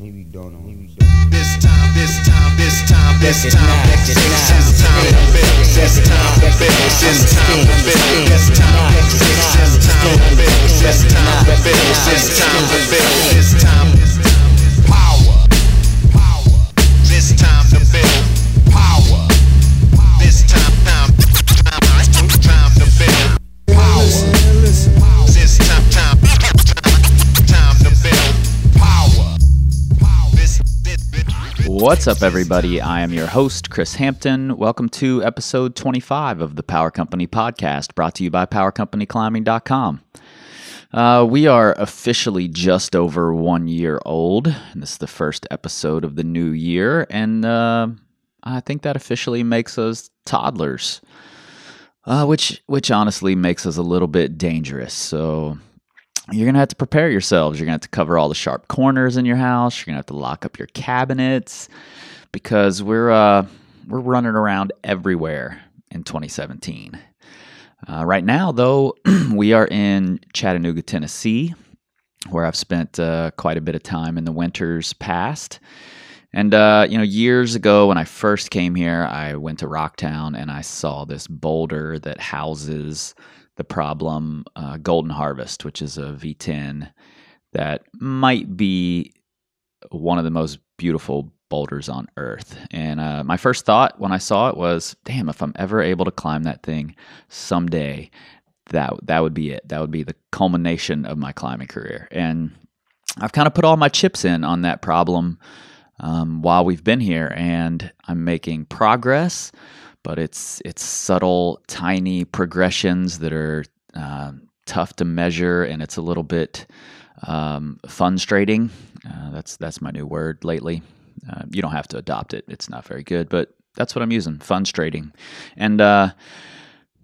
Maybe don't know. Maybe don't. This time, this time, this time, this This time, now, this this time, now, this time to build, this time to build, this time to build, this time, this time to build, this time to build, this time to build, this time. Power, What's up, everybody? I am your host, Chris Hampton. Welcome to episode 25 of the Power Company podcast, brought to you by PowerCompanyClimbing.com. Uh, we are officially just over one year old, and this is the first episode of the new year, and uh, I think that officially makes us toddlers, uh, which which honestly makes us a little bit dangerous. So you're gonna have to prepare yourselves. You're gonna have to cover all the sharp corners in your house. You're gonna have to lock up your cabinets because we're uh, we're running around everywhere in 2017. Uh, right now, though, we are in Chattanooga, Tennessee, where I've spent uh, quite a bit of time in the winters past. And uh, you know, years ago when I first came here, I went to Rocktown and I saw this boulder that houses the problem uh, Golden Harvest, which is a V10 that might be one of the most beautiful boulders on Earth. And uh, my first thought when I saw it was, "Damn, if I'm ever able to climb that thing someday, that that would be it. That would be the culmination of my climbing career." And I've kind of put all my chips in on that problem um, while we've been here, and I'm making progress. But it's it's subtle, tiny progressions that are um, tough to measure, and it's a little bit um, funstrating. Uh, that's that's my new word lately. Uh, you don't have to adopt it; it's not very good, but that's what I'm using. Funstrating, and uh,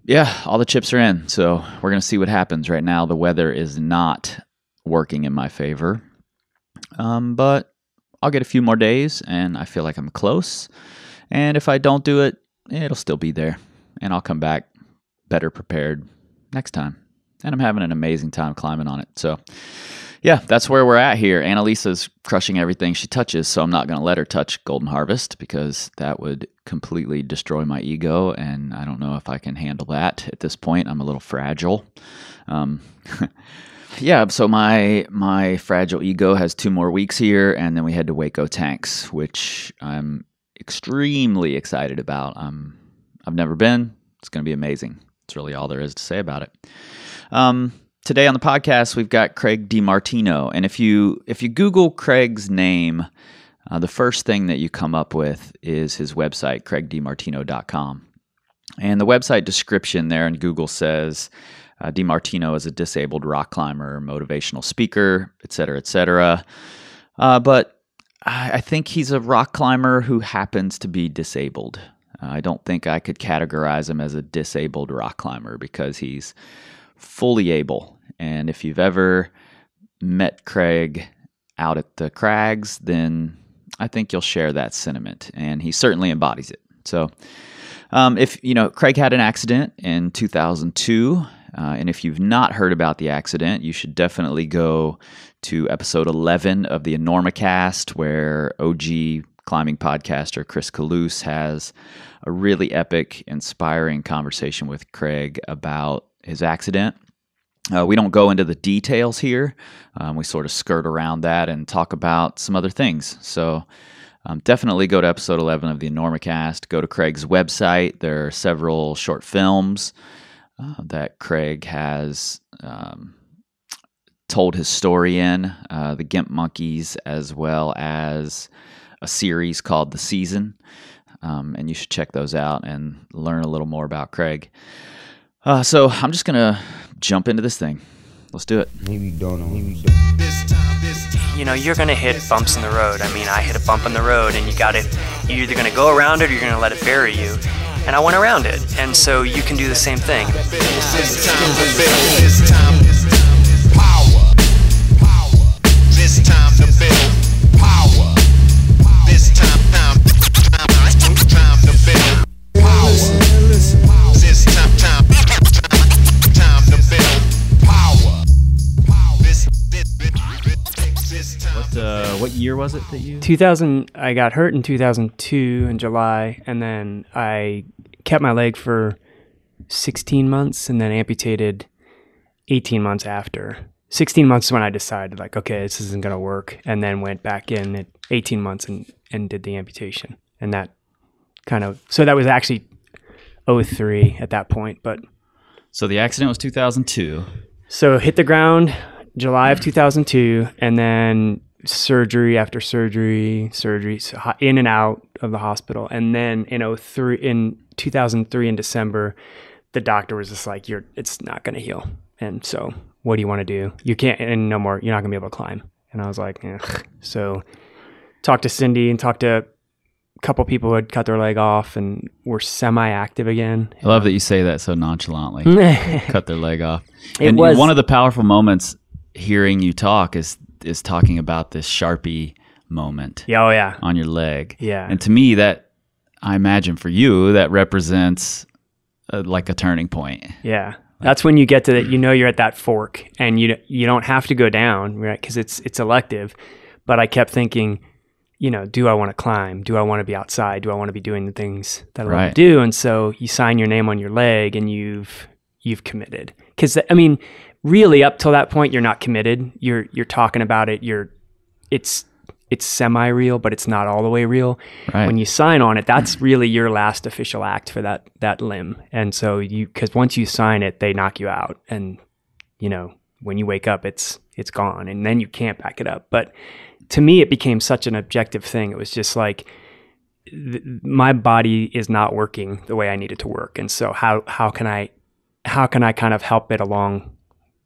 yeah, all the chips are in. So we're gonna see what happens. Right now, the weather is not working in my favor, um, but I'll get a few more days, and I feel like I'm close. And if I don't do it, it'll still be there, and I'll come back better prepared next time. And I'm having an amazing time climbing on it. So, yeah, that's where we're at here. Annalisa's crushing everything she touches, so I'm not going to let her touch Golden Harvest because that would completely destroy my ego, and I don't know if I can handle that at this point. I'm a little fragile. Um, yeah, so my my fragile ego has two more weeks here, and then we head to Hueco Tanks, which I'm extremely excited about. Um, I've never been. It's going to be amazing. It's really all there is to say about it. Um, today on the podcast, we've got Craig DeMartino, and if you if you Google Craig's name, uh, the first thing that you come up with is his website, CraigDeMartino.com. And the website description there in Google says uh, DeMartino is a disabled rock climber, motivational speaker, et cetera, et cetera. Uh, but I, think he's a rock climber who happens to be disabled. Uh, I don't think I could categorize him as a disabled rock climber because he's fully able. And if you've ever met Craig out at the Crags, then I think you'll share that sentiment. And he certainly embodies it. So, um, if you know, Craig had an accident in 2002. Uh, and if you've not heard about the accident, you should definitely go to episode 11 of the Enormocast, where OG climbing podcaster Chris Kalous has a really epic, inspiring conversation with Craig about his accident. Uh, we don't go into the details here. Um, we sort of skirt around that and talk about some other things. So um, definitely go to episode 11 of the Enormocast. Go to Craig's website. There are several short films uh, that Craig has um, told his story in uh, the Gimp Monkeys, as well as a series called The Season. Um, and you should check those out and learn a little more about Craig. Uh, so I'm just going to jump into this thing. Let's do it. Maybe don't know. Maybe don't. This time, this time. you know, you're gonna hit bumps in the road. I mean, I hit a bump in the road, and you got to You're either gonna go around it or you're gonna let it bury you. And I went around it, and so you can do the same thing. This time to build. This time. Power. Power. This time to build. Power. This time. Time. Time. Time to build. Power. This time. Time. Time to build. Power. This. This. This time. What, uh, what year was it that you? 2000 i got hurt in 2002 in july and then i kept my leg for 16 months and then amputated 18 months after. 16 months is when i decided like okay this isn't going to work and then went back in at 18 months and, and did the amputation. And that kind of so that was actually 03 at that point but So the accident was 2002. so hit the ground July of 2002, and then surgery after surgery, surgery, so in and out of the hospital, and then in 03, in 2003 in December, the doctor was just like, "You're, it's not going to heal." And so, what do you want to do? You can't, and no more. You're not going to be able to climb. And I was like, Ugh. so talked to Cindy and talked to a couple people who had cut their leg off and were semi-active again. I love that you say that so nonchalantly. Cut their leg off. It and was- one of the powerful moments hearing you talk is is talking about this sharpie moment yeah, oh yeah, on your leg. Yeah. And to me, that I imagine for you that represents uh, like a turning point. Yeah. That's when you get to that. You know you're at that fork, and you you don't have to go down, right? Because it's it's elective. But I kept thinking, you know, do I want to climb? Do I want to be outside? Do I want to be doing the things that I Right. to do? And so you sign your name on your leg, and you've you've committed. Because I mean, really, up till that point, you're not committed. You're you're talking about it. You're it's it's semi real, but it's not all the way real Right. when you sign on it, that's really your last official act for that that limb. And so you because once you sign it, they knock you out, and you know when you wake up, it's it's gone, and then you can't back it up. But to me, it became such an objective thing. It was just like th- my body is not working the way I need it to work, and so how how can I how can I kind of help it along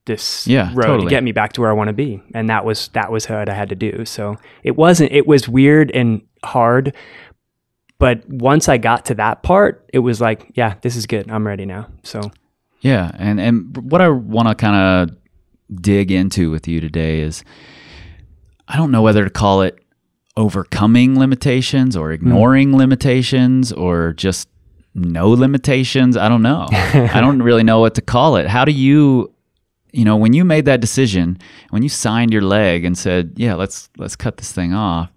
this Yeah, road totally. to get me back to where I want to be? And that was that was what I had to do. So it wasn't it was weird and hard, but once I got to that part, it was like, yeah, this is good. I'm ready now. So Yeah, and and what I want to kind of dig into with you today is I don't know whether to call it overcoming limitations or hmm. ignoring limitations or just no limitations. I don't know. I don't really know what to call it. How do you you know, when you made that decision, when you signed your leg and said, "Yeah, let's let's cut this thing off."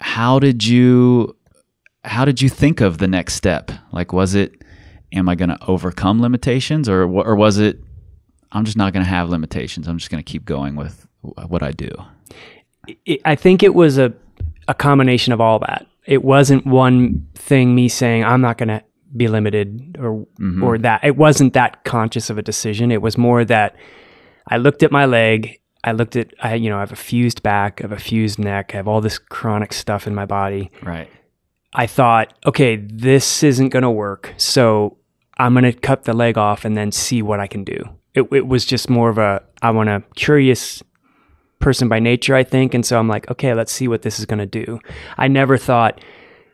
How did you how did you think of the next step? Like was it am I going to overcome limitations or or was it I'm just not going to have limitations. I'm just going to keep going with what I do. I think it was a a combination of all that. It wasn't one thing me saying I'm not going to be limited or mm-hmm. or that. It wasn't that conscious of a decision. It was more that I looked at my leg. I looked at I you know I have a fused back, I have a fused neck, I have all this chronic stuff in my body. Right. I thought, okay, this isn't going to work. So I'm going to cut the leg off and then see what I can do. It, it was just more of a, I want a curious person by nature, I think. And so I'm like, okay, let's see what this is going to do. I never thought,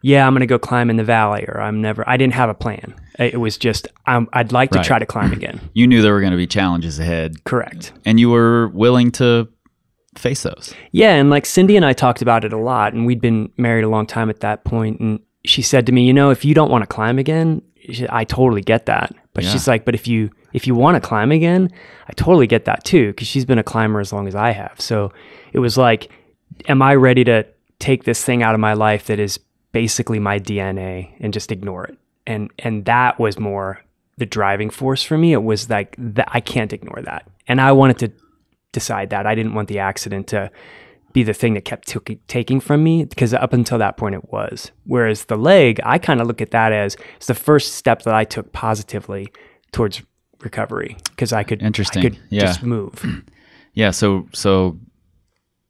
yeah, I'm going to go climb in the valley or I'm never, I didn't have a plan. It was just, um, I'd like to Right. try to climb again. You knew there were going to be challenges ahead Correct. and you were willing to face those. Yeah, and like Cindy and I talked about it a lot, and we'd been married a long time at that point, and she said to me, "You know, if you don't want to climb again, she- I totally get that." But Yeah. she's like, "But if you if you want to climb again, I totally get that too, because she's been a climber as long as I have." So it was like, "Am I ready to take this thing out of my life that is basically my DNA and just ignore it?" And and that was more the driving force for me. It was like that I can't ignore that, and I wanted to decide that. I didn't want the accident to be the thing that kept took taking from me because up until that point it was. Whereas the leg, I kind of look at that as it's the first step that I took positively towards recovery because I could Interesting. I could Yeah. just move. Yeah, so so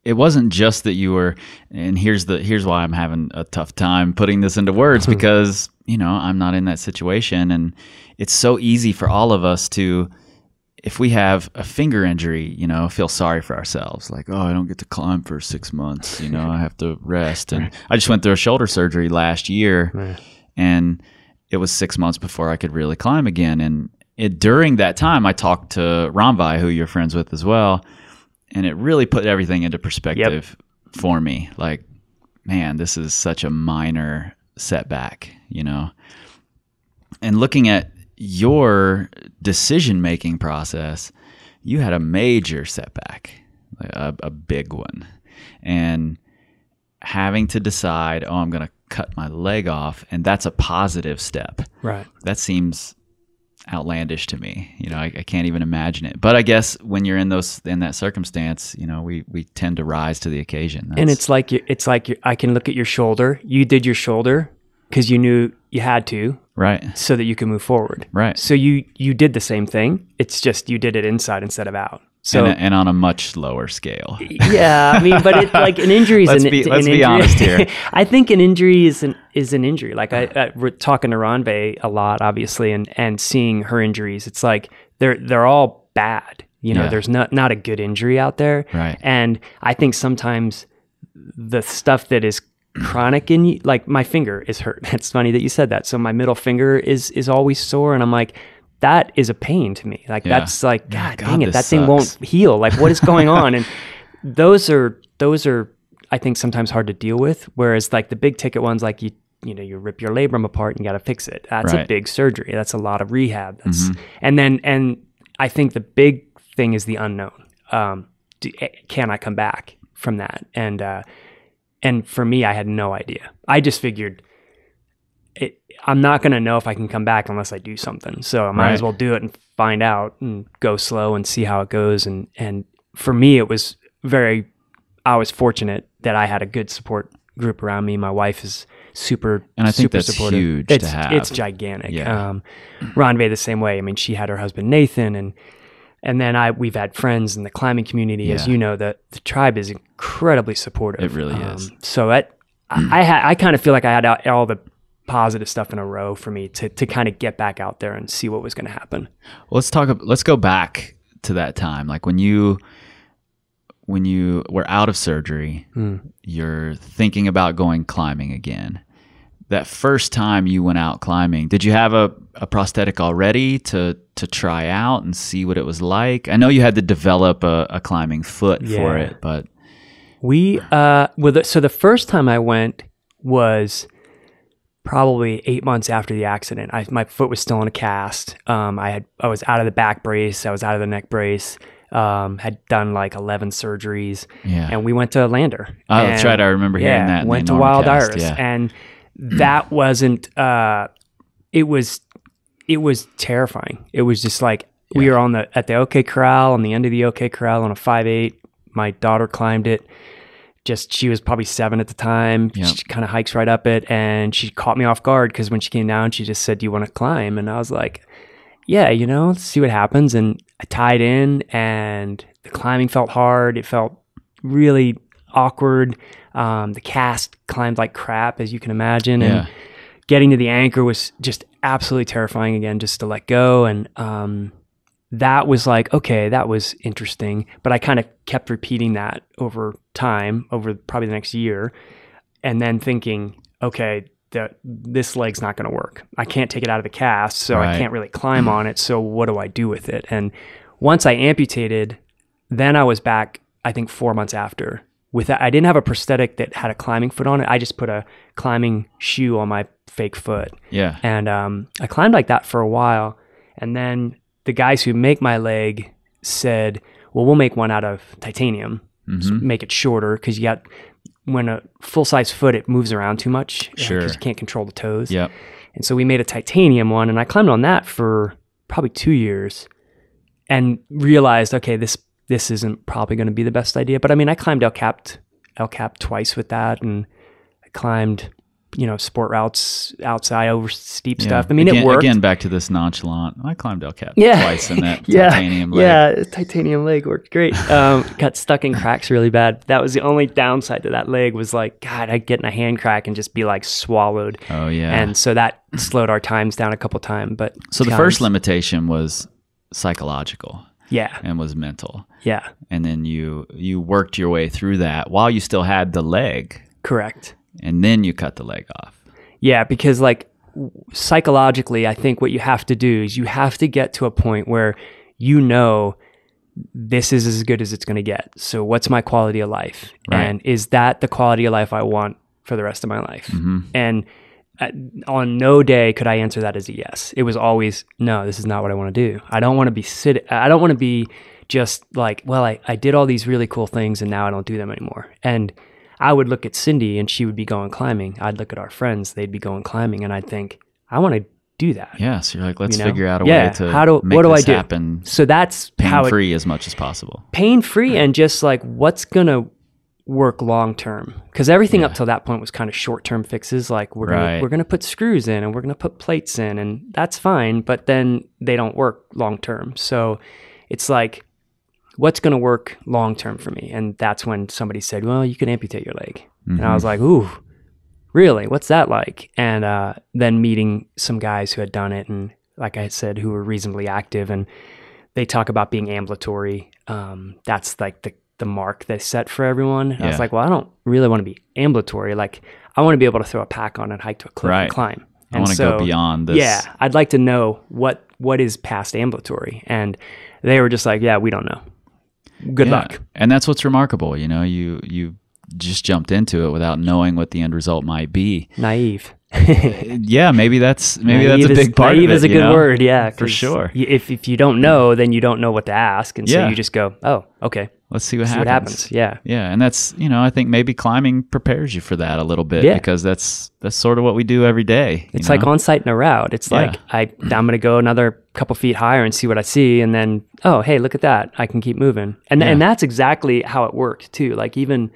it wasn't just that you were and here's the here's why I'm having a tough time putting this into words because, you know, I'm not in that situation and it's so easy for all of us to if we have a finger injury, you know, feel sorry for ourselves. Like, oh, I don't get to climb for six months. You know, I have to rest. And I just went through a shoulder surgery last year, and it was six months before I could really climb again. And it, during that time, I talked to Rannveig, who you're friends with as well, and it really put everything into perspective for me. Like, man, this is such a minor setback, you know. And looking at your decision making process, you had a major setback, a, a big one. and having to decide, oh, I'm going to cut my leg off, and that's a positive step. Right. That seems outlandish to me. You know, I, I can't even imagine it. But I guess when you're in those in that circumstance, you know, we we tend to rise to the occasion. and it's like you, it's like you, I can look at your shoulder. You did your shoulder because you knew you had to, right, so that you can move forward. right. So you you did the same thing. It's just you did it inside instead of out. So and, and on a much lower scale. yeah, I mean, but it's like an injury is Let's an, be- let's be injury. honest here. I think an injury is an is an injury. Like I, I we're talking to Rannveig a lot, obviously, and and seeing her injuries, it's like they're they're all bad. You know, Yeah. there's not not a good injury out there. Right. And I think sometimes the stuff that is chronic in you, like my finger is hurt. It's funny that you said that. So my middle finger is is always sore, and I'm like. That is a pain to me. Like Yeah. that's like, God, God, dang it, that thing won't heal. Like, what is going on? And those are those are I think sometimes hard to deal with. Whereas like the big ticket ones, like you you know you rip your labrum apart and you got to fix it. That's a big surgery. That's a lot of rehab. That's Mm-hmm. and then and I think the big thing is the unknown. Um, do, eh, can I come back from that? And uh, and for me, I had no idea. I just figured. I'm not going to know if I can come back unless I do something. So I might as well do it and find out and go slow and see how it goes. And and for me, it was very. I was fortunate that I had a good support group around me. My wife is super, And I think that's supportive. huge to it's, have. It's gigantic. Yeah. Um, Rannveig the same way. I mean, she had her husband Nathan, and and then I we've had friends in the climbing community. As you know, the the tribe is incredibly supportive. Um, It really is. So I I, had, I kind of feel like I had all the positive stuff in a row for me to to kind of get back out there and see what was going to happen. let's talk let's go back to that time like when you when you were out of surgery Hmm. you're thinking about going climbing again that first time you went out climbing did you have a, a prosthetic already to to try out and see what it was like i know you had to develop a, a climbing foot for it but We uh well the, so the first time I went was probably eight months after the accident. I, my foot was still in a cast. Um, I had I was out of the back brace. I was out of the neck brace. Um, had done like eleven surgeries, yeah and we went to Lander. Oh, that's right. I remember hearing that Went to Wild cast, Iris, yeah. and that wasn't. Uh, it was, it was terrifying. It was just like we were on the at the OK Corral on the end of the OK Corral on a five eight. My daughter climbed it. Just she was probably seven at the time. She kind of hikes right up it, and she caught me off guard because when she came down, she just said, "Do you want to climb?" And I was like, "Yeah, you know, let's see what happens." And I tied in, and the climbing felt hard. It felt really awkward. Um, the cast climbed like crap, as you can imagine, and getting to the anchor was just absolutely terrifying again, just to let go. And um, that was like, okay, that was interesting. But I kind of kept repeating that over time, over probably the next year, and then thinking, okay, the, this leg's not going to work. I can't take it out of the cast, so Right. I can't really climb on it. So what do I do with it? And once I amputated, then I was back. I think four months after. With that, I didn't have a prosthetic that had a climbing foot on it. I just put a climbing shoe on my fake foot, yeah and um, I climbed like that for a while. And then the guys who make my leg said, "Well, we'll make one out of titanium, Mhm. make it shorter because you got when a full size foot it moves around too much Sure. because you can't control the toes." yep And so we made a titanium one, and I climbed on that for probably two years, and realized, okay, this this isn't probably going to be the best idea. But I mean, I climbed El Cap El Cap twice with that, and I climbed, you know, sport routes outside over steep Yeah. stuff. I mean, again, it worked. again back to this nonchalant i climbed el cap yeah, twice in that yeah, titanium leg. Yeah, titanium leg worked great. Um, got stuck in cracks really bad. That was the only downside to that leg. Was like, God, I'd get in a hand crack and just be like swallowed. oh yeah And so that slowed our times down a couple times. But So the times- first limitation was psychological yeah, and was mental. yeah, And then you you worked your way through that while you still had the leg correct. And then you cut the leg off. Yeah, because like psychologically, I think what you have to do is you have to get to a point where you know this is as good as it's going to get. So, what's my quality of life? Right. And is that the quality of life I want for the rest of my life? hmm And uh, on no day could I answer that as a yes. It was always no. This is not what I want to do. I don't want to be sit. I don't want to be just like, well, I, I did all these really cool things and now I don't do them anymore. And I would look at Cindy and she would be going climbing. I'd look at our friends, they'd be going climbing. And I'd think, I want to do that. Yeah, so you're like, let's you know? figure out a yeah. way to how do make what do I do? happen So that's pain free as much as possible. pain free and just like what's gonna work long term because everything up till that point was kind of short term fixes like we're gonna we're gonna put screws in and we're gonna put plates in and that's fine but then they don't work long term so it's like what's gonna work long term for me? And that's when somebody said well you can amputate your leg. And I was like ooh really? What's that like? And uh, then meeting some guys who had done it and like i said who were reasonably active and they talk about being ambulatory. Um, that's like the, the mark they set for everyone. And i was like well i don't really want to be ambulatory. Like i want to be able to throw a pack on and hike to a cliff Right. and climb. I And want to so- go beyond this. yeah i'd like to know what what is past ambulatory? And they were just like yeah we don't know good Yeah. luck And that's what's remarkable. You know, you you just jumped into it without knowing what the end result might be. naive Yeah, maybe that's maybe that's Naive a is- big part naive of it. is a good know? word, yeah, for sure. y- If if you don't know, then you don't know what to ask, and so Yeah. you just go, "Oh, okay, Let's see what see happens. what happens." Yeah, Yeah, and that's you know I think maybe climbing prepares you for that a little bit Yeah. because that's that's sort of what we do every day. you it's like on site and a route. It's Yeah. like I I'm gonna go another couple feet higher and see what I see, and then oh hey, look at that, I can keep moving, and Yeah. and that's exactly how it worked too. Like even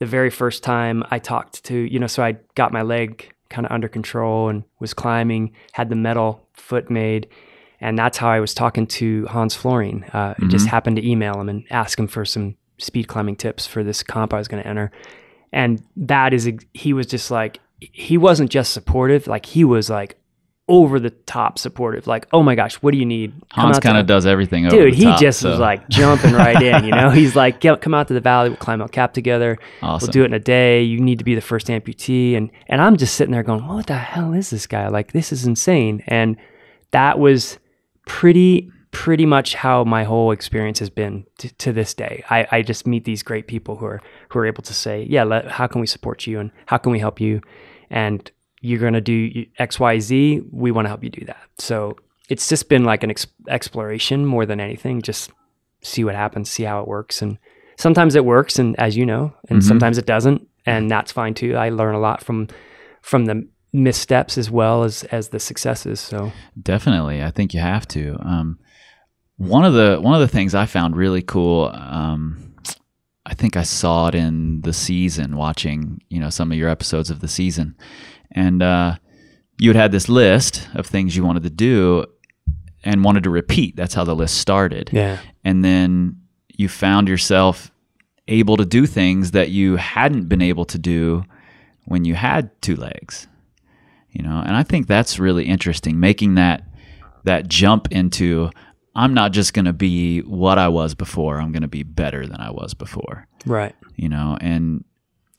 the very first time I talked to you know, so I got my leg kind of under control and was climbing, had the metal foot made. And that's how I was talking to Hans Florine. Uh, I Just happened to email him and ask him for some speed climbing tips for this comp I was going to enter. And that is, he was just like, he wasn't just supportive, like he was like over the top supportive. Like, oh my gosh, what do you need? Come Hans kind of does everything. Over Dude, the he top, just so- was like jumping right in, you know? He's like, come out to the valley, we'll climb El Cap together. Awesome. We'll do it in a day. You need to be the first amputee. And and I'm just sitting there going, What the hell is this guy? Like, this is insane. And that was pretty pretty much how my whole experience has been t- to this day. I, I just meet these great people who are who are able to say, Yeah, let, how can we support you and how can we help you? And you're gonna do X, Y, Z. We want to help you do that. So it's just been like an ex- exploration more than anything. Just see what happens, see how it works, and sometimes it works, and as you know, and mm-hmm. sometimes it doesn't, and mm-hmm. that's fine too. I learn a lot from from the missteps as well as as the successes. So Definitely, I think you have to. Um, one of the one of the things I found really cool. Um, I think I saw it in the season, watching you know some of your episodes of the season, and uh, you had had this list of things you wanted to do and wanted to repeat. That's how the list started. yeah, and then you found yourself able to do things that you hadn't been able to do when you had two legs you know? And i think that's really interesting making that that jump into i'm not just going to be what i was before i'm going to be better than i was before. Right, you know and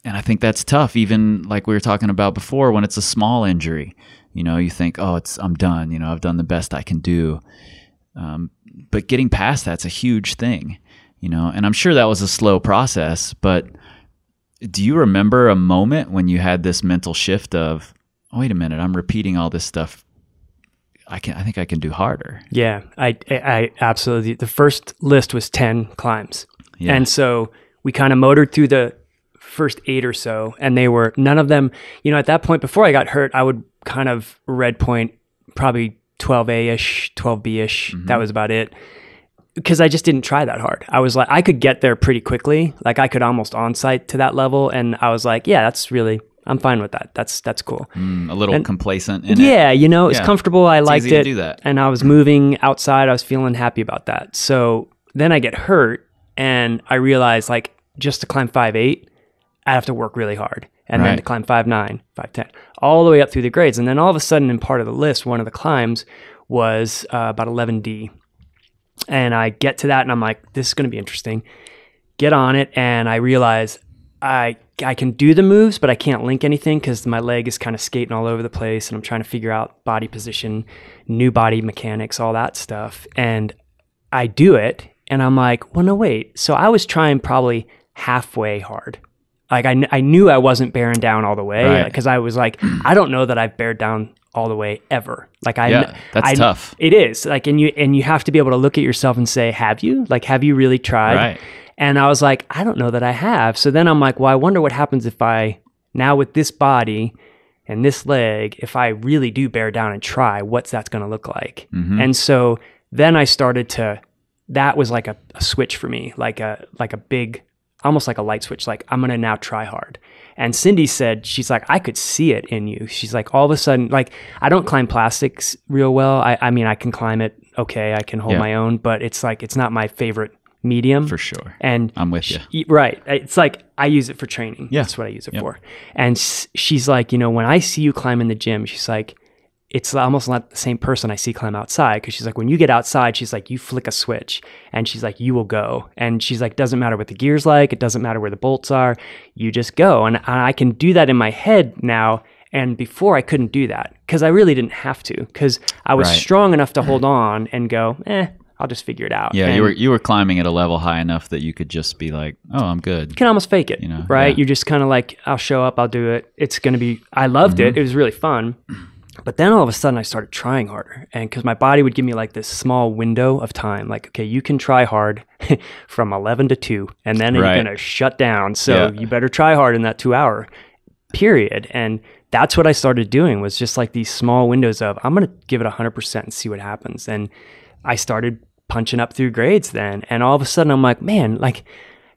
and i think that's tough even like we were talking about before when it's a small injury you know you think oh it's i'm done you know i've done the best i can do. Um, but getting past that's a huge thing you know? And i'm sure that was a slow process but do you remember a moment when you had this mental shift of oh, wait a minute i'm repeating all this stuff i can i think i can do harder yeah. I I, absolutely. The first list was ten climbs, Yeah. and so we kind of motored through the first eight or so, and they were none of them. You know, at that point before I got hurt, I would kind of red point probably twelve A ish, twelve B ish. Mm-hmm. That was about it. because I just didn't try that hard. I was like, I could get there pretty quickly. Like I could almost on site to that level. And I was like, yeah, that's really, I'm fine with that. That's, that's cool. Mm, a little And- complacent in it yeah. You know, it's Yeah. comfortable. I It's liked it. do that. And I was moving outside. I was feeling happy about that. So then I get hurt and I realize like just to climb five, eight, I have to work really hard. And then to climb five, nine, five, 10, all the way up through the grades. And then all of a sudden in part of the list, one of the climbs was uh, about 11D. And I get to that and I'm like, this is going to be interesting. Get on it. And I realize I, I can do the moves, but I can't link anything because my leg is kind of skating all over the place and I'm trying to figure out body position, new body mechanics, all that stuff. And I do it and I'm like, well, no, wait. So I was trying probably halfway hard. Like I, I knew I wasn't bearing down all the way Right. because I was like, I don't know that I've bared down all the way ever. Like I, Yeah, that's I- tough. It is like, and you and you have to be able to look at yourself and say, "Have you? Like, have you really tried?" Right. And I was like, I don't know that I have. So then I'm like, well, I wonder what happens if I now with this body and this leg, if I really do bear down and try, what's that's going to look like? Mm-hmm. And so then I started to. That was like a, a switch for me, like a like a big, almost like a light switch. Like I'm gonna now try hard. And Cindy said, she's like, I could see it in you. She's like, all of a sudden, like I don't climb plastics real well. I, I mean, I can climb it okay. I can hold Yeah. my own, but it's like it's not my favorite medium For sure. and I'm with sh- you. Right. It's like I use it for training. Yeah. That's what I use it Yep. for. And she's like, you know, when I see you climb in the gym, she's like, it's almost not the same person I see climb outside because she's like, when you get outside, she's like, you flick a switch and she's like, you will go. And she's like, doesn't matter what the gear's like, it doesn't matter where the bolts are, you just go. And I can do that in my head now. And before I couldn't do that because I really didn't have to because I was Right. strong enough to hold on and go, eh, I'll just figure it out. Yeah, And- you were you were climbing at a level high enough that you could just be like, "Oh, I'm good." you can almost fake it, You know, right? yeah. You're just kind of like, I'll show up, I'll do it. It's going to be, I loved Mm-hmm. it. It was really fun. But then all of a sudden I started trying harder. And because my body would give me like this small window of time, like, okay, you can try hard from 11 to 2, and then Right. you're going to shut down. So Yeah. you better try hard in that two hour period. And that's what I started doing was just like these small windows of, I'm going to give it 100% and see what happens. And I started punching up through grades then. And all of a sudden I'm like, man, like,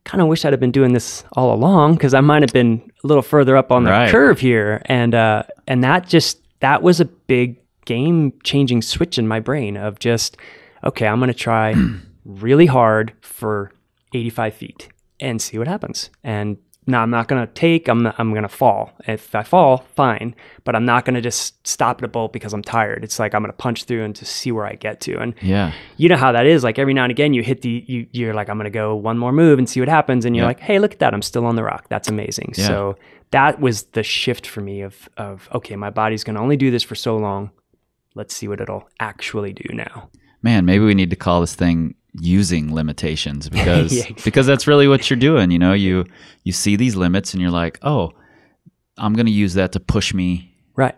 kind of wish I'd have been doing this all along because I might have been a little further up on the Right. curve here. And uh, and that just that was a big game changing switch in my brain of just okay, I'm gonna try really hard for 85 feet and see what happens. And no, I'm not gonna take. I'm I'm gonna fall. If I fall, fine. But I'm not gonna just stop at a bolt because I'm tired. It's like I'm gonna punch through and to see where I get to. And Yeah. you know how that is. Like every now and again, you hit the you you're like I'm gonna go one more move and see what happens, and you're Yeah. like, hey, look at that, I'm still on the rock. That's amazing. Yeah. So that was the shift for me of of okay, my body's gonna only do this for so long. Let's see what it'll actually do now. Man, maybe we need to call this thing using limitations because Yeah, exactly. because that's really what you're doing, you know, you you see these limits and you're like, "Oh, I'm going to use that to push me Right.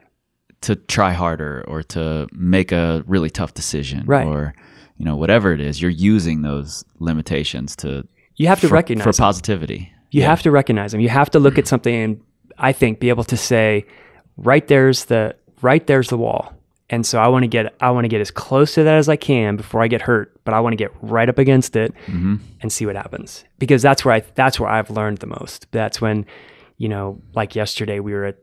to try harder or to make a really tough decision Right. or you know, whatever it is, you're using those limitations to You have to for, recognize for them. positivity. You have to recognize them. You have to look at something and I think be able to say, right there's the right there's the wall. And so I want to get I want to get as close to that as I can before I get hurt, but I want to get right up against it mm-hmm. and see what happens. Because that's where I that's where I've learned the most. That's when, you know, like yesterday we were at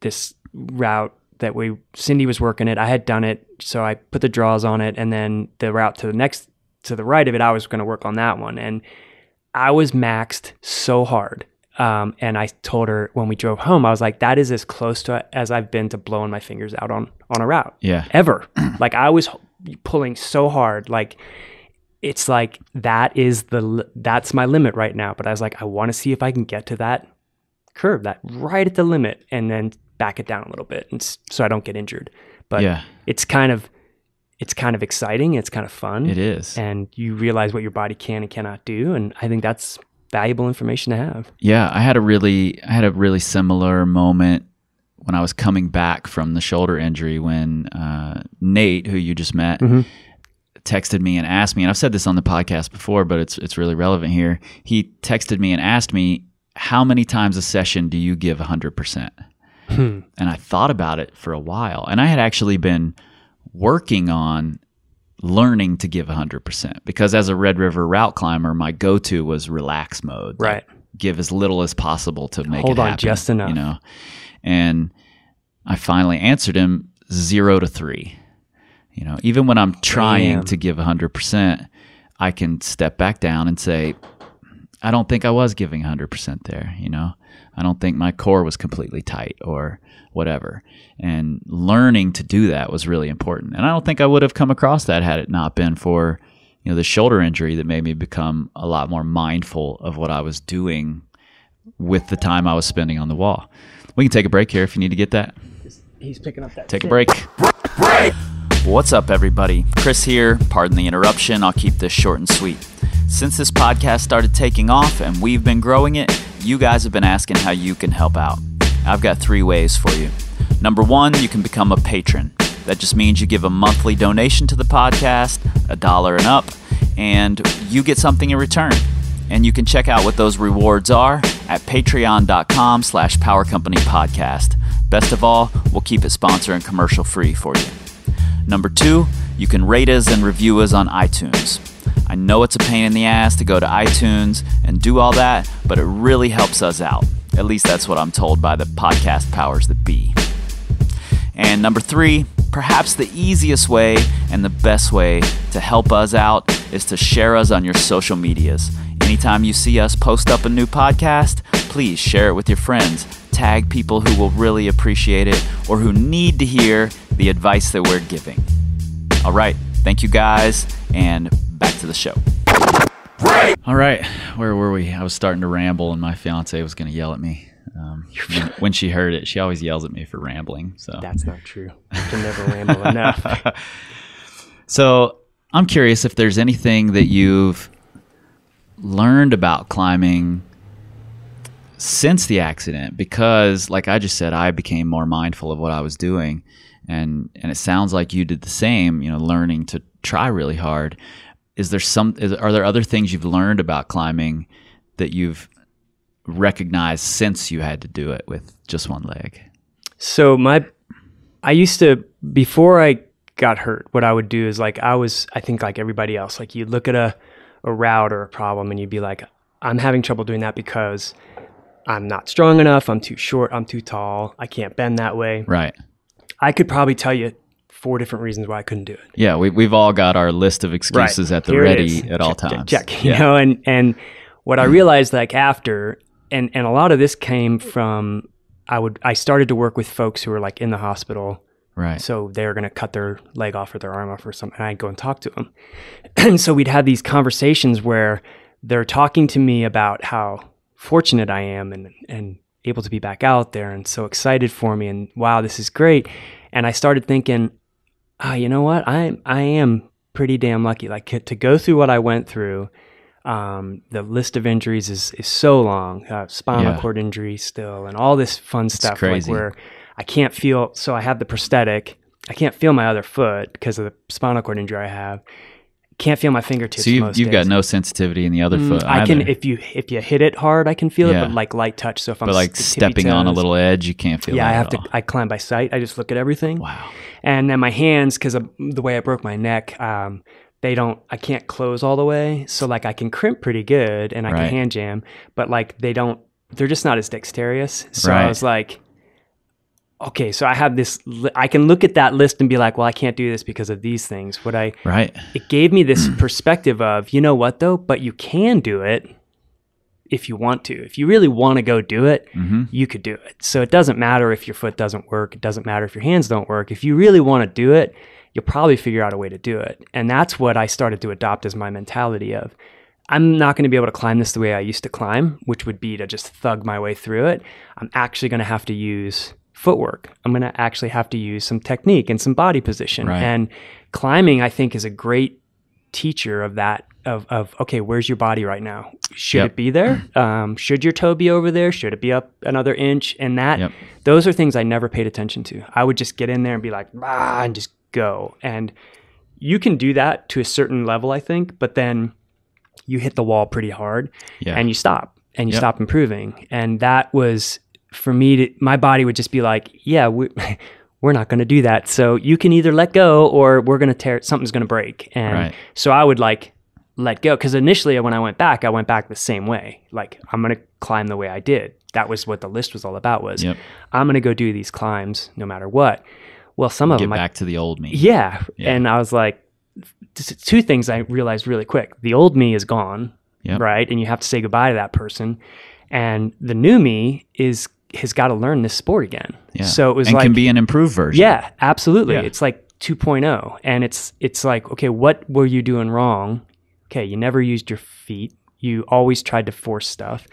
this route that we Cindy was working it. I had done it, so I put the draws on it and then the route to the next to the right of it I was going to work on that one and I was maxed so hard. Um, and I told her when we drove home, I was like, that is as close to as I've been to blowing my fingers out on on a route Yeah. ever. like I was pulling so hard, like it's like that is the that's my limit right now. But I was like, I want to see if I can get to that curve, that right at the limit, and then back it down a little bit, and so I don't get injured. But Yeah. it's kind of it's kind of exciting. It's kind of fun It is. and you realize what your body can and cannot do and i think that's valuable information to have Yeah, I had a really I had a really similar moment when I was coming back from the shoulder injury when uh, Nate, who you just met, texted me and asked me, and I've said this on the podcast before, but it's it's really relevant here. He texted me and asked me, "How many times a session do you give 100%?" And I thought about it for a while, and I had actually been working on learning to give 100% because as a Red River route climber, my go-to was relax mode. Like, Right. give as little as possible to make Hold it on happen, just enough. You know, and I finally answered him zero to three. You know, even when I'm trying Damn. to give 100%, I can step back down and say, I don't think I was giving 100% there. You know, I don't think my core was completely tight or whatever. And learning to do that was really important. And I don't think I would have come across that had it not been for, you know, the shoulder injury that made me become a lot more mindful of what I was doing with the time I was spending on the wall. We can take a break here if you need to get that. he's picking up that Take a break. What's up, everybody? Chris here. Pardon the interruption. I'll keep this short and sweet. Since this podcast started taking off and we've been growing it, you guys have been asking how you can help out. I've got three ways for you. Number one, you can become a patron. That just means you give a monthly donation to the podcast, a dollar and up, and you get something in return. And you can check out what those rewards are at patreon.com slash power company podcast. Best of all, we'll keep it sponsor and commercial free for you. Number two, you can rate us and review us on iTunes. I know it's a pain in the ass to go to iTunes and do all that, but it really helps us out. At least that's what I'm told by the podcast powers that be. And number three, perhaps the easiest way and the best way to help us out is to share us on your social medias. Anytime you see us post up a new podcast, please share it with your friends. Tag people who will really appreciate it or who need to hear the advice that we're giving. All right, thank you guys, and back to the show. All right, where were we? I was starting to ramble, and my fiance was going to yell at me. Um, when, when she heard it, she always yells at me for rambling. So That's not true. You can never ramble enough. So I'm curious if there's anything that you've learned about climbing since the accident, because like I just said, I became more mindful of what I was doing, and and it sounds like you did the same. You know, learning to try really hard. Is there some? Is, are there other things you've learned about climbing that you've recognized since you had to do it with just one leg? So my, I used to before I got hurt. What I would do is like I was, I think like everybody else, like you'd look at a a route or a problem and you'd be like, I'm having trouble doing that because I'm not strong enough. I'm too short. I'm too tall. I can't bend that way. Right. I could probably tell you four different reasons why I couldn't do it. Yeah, we, we've all got our list of excuses at the Here ready at all Check, check, times. Check, you yeah. know, and and what I mm. realized like after, and and a lot of this came from I would I started to work with folks who were like in the hospital, right. so they were going to cut their leg off or their arm off or something. And I'd go and talk to them, and so we'd have these conversations where they're talking to me about how fortunate I am and and able to be back out there and so excited for me and wow this is great and I started thinking ah you know what? I I am pretty damn lucky. Like to go through what I went through um, the list of injuries is is so long. Uh, spinal Yeah. cord injury still and all this fun stuff crazy. like where I can't feel so I have the prosthetic. I can't feel my other foot because of the spinal cord injury I have can't feel my fingertips So you've, you've got no sensitivity in the other foot. Mm, I can if you if you hit it hard, I can feel Yeah. it, but like light touch. So if I'm like stepping on a little edge, you can't feel. It. Yeah, I have to. all. I climb by sight. I just look at everything. Wow. And then my hands, because of the way I broke my neck, um, they don't. I can't close all the way. So like I can crimp pretty good, and I Right. can hand jam, but like they don't. They're just not as dexterous. So Right. I was like, okay, so I have this. Li- I can look at that list and be like, well, I can't do this because of these things. What I Right. it gave me this perspective of, you know what though, but you can do it if you want to. If you really want to go do it, hmm you could do it. So it doesn't matter if your foot doesn't work, it doesn't matter if your hands don't work. If you really want to do it, you'll probably figure out a way to do it. And that's what I started to adopt as my mentality of I'm not going to be able to climb this the way I used to climb, which would be to just thug my way through it. I'm actually going to have to use footwork. I'm going to actually have to use some technique and some body position. Right. And climbing, I think, is a great teacher of that of, of okay where's your body right now should Yep. it be there um, should your toe be over there should it be up another inch and that Yep. those are things i never paid attention to i would just get in there and be like ah and just go and you can do that to a certain level i think but then you hit the wall pretty hard Yeah. and you stop and you Yep. stop improving and that was for me to, my body would just be like yeah we, we're not going to do that so you can either let go or we're going to tear something's going to break and Right. so i would like let go because initially when i went back i went back the same way like i'm going to climb the way i did that was what the list was all about was Yep. i'm going to go do these climbs no matter what well some of Get them I back to the old me. yeah. Yeah. And I was like, two things I realized really quick. The old me is gone, Yep. right? And you have to say goodbye to that person. And the new me is has got to learn this sport again. Yeah. So it was like. and like can be an improved version. yeah, absolutely. Yeah. It's like 2.0 and it's it's like okay, what were you doing wrong? Okay, you never used your feet. You always tried to force stuff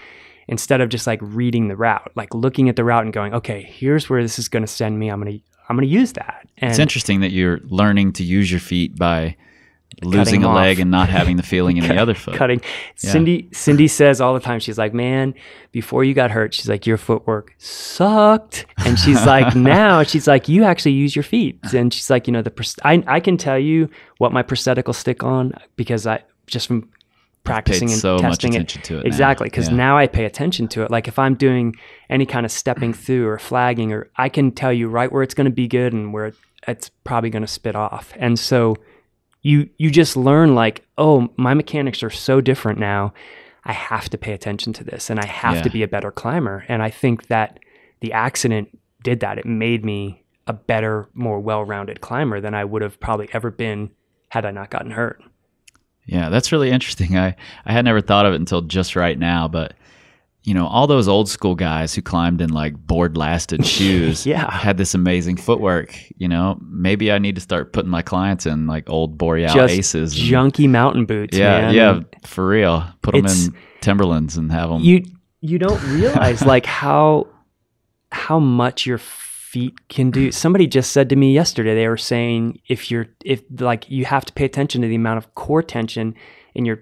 instead of just like reading the route, like looking at the route and going, "Okay, here's where this is going to send me. I'm going to I'm going to use that." And It's interesting that you're learning to use your feet by losing a off. leg and not having the feeling in the other foot. cutting. Yeah. Cindy Cindy says all the time, she's like, Man, before you got hurt, she's like, Your footwork sucked. And she's like, now she's like, you actually use your feet. And she's like, you know, the I I can tell you what my prosthetic will stick on because I just from practicing and so much testing attention it. to it exactly. Because Yeah. now I pay attention to it. Like if I'm doing any kind of stepping through or flagging or I can tell you right where it's gonna be good and where it's probably gonna spit off. And so you you just learn like oh my mechanics are so different now i have to pay attention to this and i have Yeah. to be a better climber and i think that the accident did that it made me a better more well-rounded climber than i would have probably ever been had i not gotten hurt Yeah, that's really interesting. I, I had never thought of it until just right now, but you know, all those old school guys who climbed in like board lasted shoes Yeah. had this amazing footwork. You know, maybe I need to start putting my clients in like old Boreal just aces. and- junky mountain boots yeah, man. yeah, for real. Put them It's- in Timberlands and have them. you you don't realize like how how much your feet can do somebody just said to me yesterday they were saying if you're if like you have to pay attention to the amount of core tension in your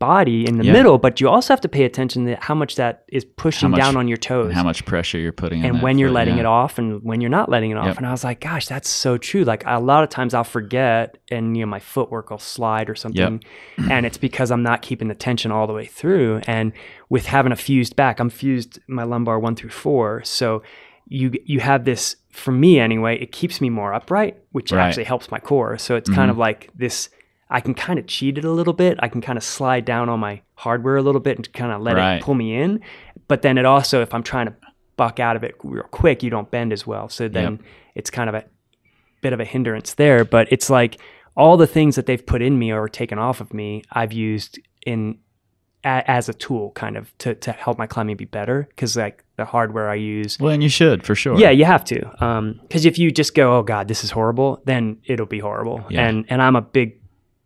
body in the Yeah. middle but you also have to pay attention to how much that is pushing much- down on your toes how much pressure you're putting in and when you're foot, letting yeah. it off and when you're not letting it off Yep. and i was like gosh that's so true like a lot of times i'll forget and you know my footwork will slide or something and it's because i'm not keeping the tension all the way through and with having a fused back i'm fused my lumbar one through four so you you have this for me anyway it keeps me more upright which Right. Mm-hmm. actually helps my core so it's kind of like this I can kind of cheat it a little bit. I can kind of slide down on my hardware a little bit and kind of let Right. it pull me in. But then it also, if I'm trying to buck out of it real quick, you don't bend as well. So then Yep. it's kind of a bit of a hindrance there. But it's like all the things that they've put in me or taken off of me, I've used in a, as a tool kind of to, to help my climbing be better. Cause like the hardware I use, Well, and you should for sure. yeah, you have to. Um, because if you just go, "Oh God, this is horrible," then it'll be horrible. Yeah. And and I'm a big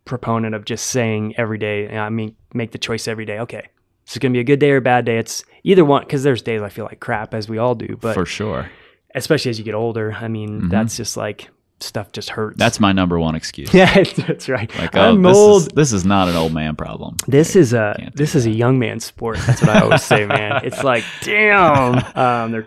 proponent of just saying every day. I mean, make the choice every day. Okay, this is gonna be a good day or a bad day. It's either one. Because there's days I feel like crap, as we all do. But for sure. especially as you get older, I mean, Mhm. that's just like stuff just hurts. That's my number one excuse. yeah, that's right. Like, oh, I'm this old. is this is not an old man problem. This is a this is a young man sport. That's what I always say, man. It's like, damn. Um, they're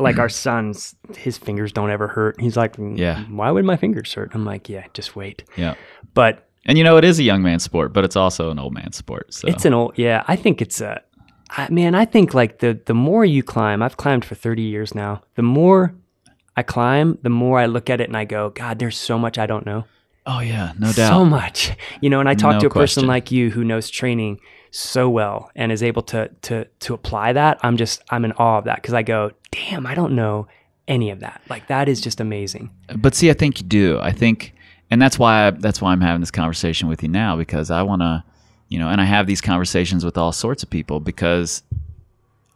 like our son's. His fingers don't ever hurt. He's like, "Mm, Yeah. Why would my fingers hurt? I'm like, yeah, just wait. Yeah. But And you know, it is a young man sport, but it's also an old man sport. So it's an old. Yeah, I think it's a. I, man, I think like the the more you climb, I've climbed for 30 years now. The more I climb, the more I look at it and I go, God, there's so much I don't know. oh yeah, no doubt. so much you know and i talk No to a person like you who knows training so well and is able to to to apply that i'm just i'm in awe of that because i go damn i don't know any of that like that is just amazing But see, I think you do. I think, and that's why that's why I'm having this conversation with you now because I want to, you know, and I have these conversations with all sorts of people because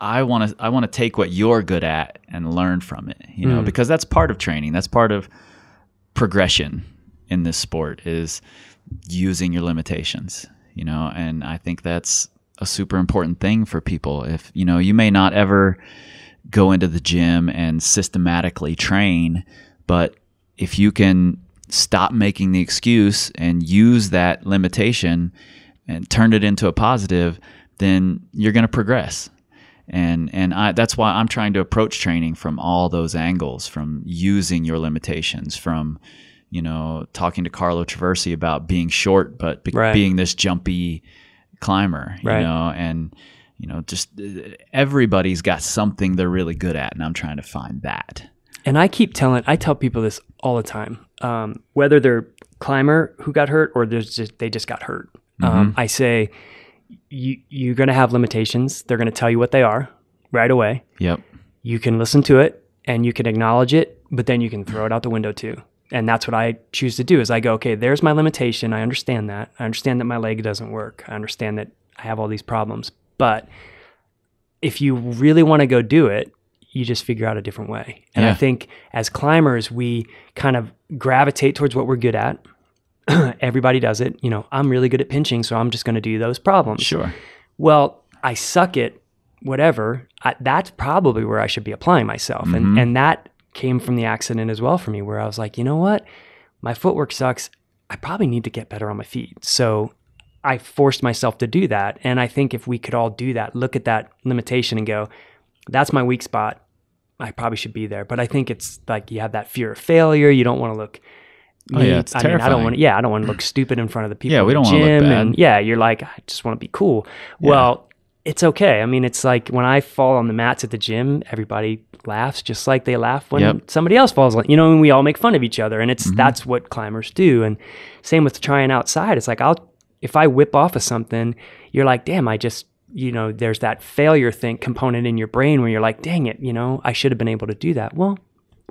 I want to I want to take what you're good at and learn from it. You know, mm. because that's part of training. That's part of progression in this sport is using your limitations. You know, and I think that's a super important thing for people. If you know, you may not ever go into the gym and systematically train, but if you can stop making the excuse and use that limitation and turn it into a positive, then you're going to progress. And and I, that's why I'm trying to approach training from all those angles, from using your limitations, from you know talking to Carlo Traversi about being short but be- Right. being this jumpy climber, you Right. know, and you know just uh, everybody's got something they're really good at, and I'm trying to find that. And i keep telling i tell people this all the time um, whether they're climber who got hurt or there's just they just got hurt um, i say you you're going to have limitations they're going to tell you what they are right away Yep. you can listen to it and you can acknowledge it, but then you can throw it out the window too. And that's what I choose to do is I go, okay, there's my limitation. I understand that. I understand that my leg doesn't work. I understand that I have all these problems. But if you really want to go do it, you just figure out a different way. And I think as climbers, we kind of gravitate towards what we're good at. Everybody does it. You know, I'm really good at pinching, so I'm just going to do those problems Sure. well, I suck at whatever. I, that's probably where I should be applying myself. Mm-hmm. And and that came from the accident as well for me, where I was like, you know what, my footwork sucks. I probably need to get better on my feet. So I forced myself to do that. And I think if we could all do that, look at that limitation and go, that's my weak spot. I probably should be there. But I think it's like you have that fear of failure. You don't want to look. Oh, yeah, it's I mean, I don't want. Yeah, I don't want to look stupid in front of the people. Yeah, we don't wanna look bad. And yeah, you're like, I just want to be cool. Well, it's okay. I mean, it's like when I fall on the mats at the gym, everybody laughs just like they laugh when Yep. somebody else falls on. You know, and we all make fun of each other, and Mm-hmm. it's that's what climbers do. And same with trying outside. It's like I'll if I whip off of something, you're like, damn, I just you know, there's that failure thing component in your brain where you're like, dang it, you know, I should have been able to do that. Well,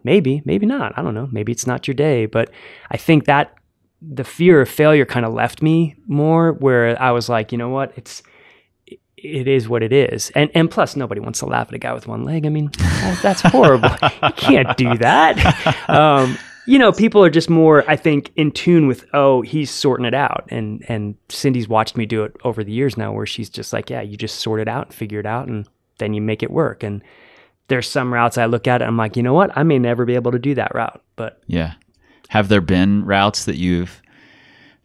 maybe, maybe not. I don't know. Maybe it's not your day, but I think that the fear of failure kind of left me more where I was like, you know what, it's it is what it is. And and plus nobody wants to laugh at a guy with one leg. I mean, that's horrible. you can't do that. Um, you know, people are just more, I think, in tune with, oh, he's sorting it out. And and Cindy's watched me do it over the years now where she's just like, yeah, you just sort it out and figure it out and then you make it work. And there's some routes I look at and I'm like, you know what? I may never be able to do that route. But Yeah. Have there been routes that you've